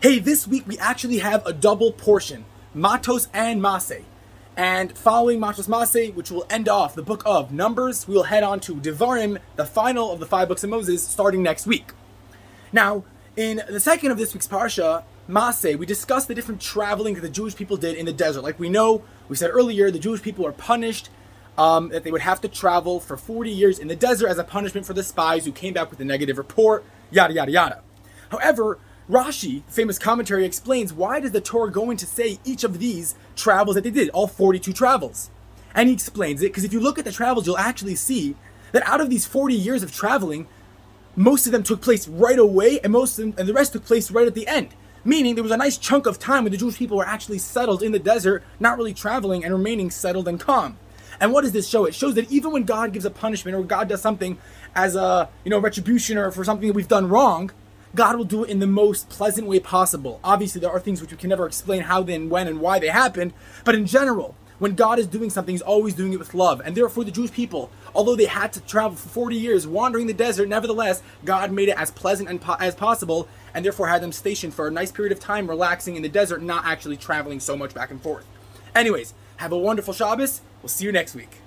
Hey, this week we actually have a double portion Matos and Mase. And following Matos Mase, which will end off the book of Numbers, we will head on to Devarim, the final of the five books of Moses, starting next week. Now, in the second of this week's parsha, Mase, we discussed the different traveling that the Jewish people did in the desert. Like we know, we said earlier, the Jewish people were punished um, that they would have to travel for 40 years in the desert as a punishment for the spies who came back with a negative report, yada, yada, yada. However, Rashi, famous commentary, explains why does the Torah go into say each of these travels that they did, all 42 travels. And he explains it because if you look at the travels, you'll actually see that out of these 40 years of traveling, most of them took place right away, and most them, and the rest took place right at the end. Meaning there was a nice chunk of time when the Jewish people were actually settled in the desert, not really traveling and remaining settled and calm. And what does this show? It shows that even when God gives a punishment or God does something as a you know retribution or for something that we've done wrong, God will do it in the most pleasant way possible. Obviously, there are things which we can never explain how, then, when, and why they happened, but in general, when God is doing something, He's always doing it with love. And therefore, the Jewish people, although they had to travel for 40 years wandering the desert, nevertheless, God made it as pleasant and po- as possible, and therefore had them stationed for a nice period of time, relaxing in the desert, not actually traveling so much back and forth. Anyways, have a wonderful Shabbos. We'll see you next week.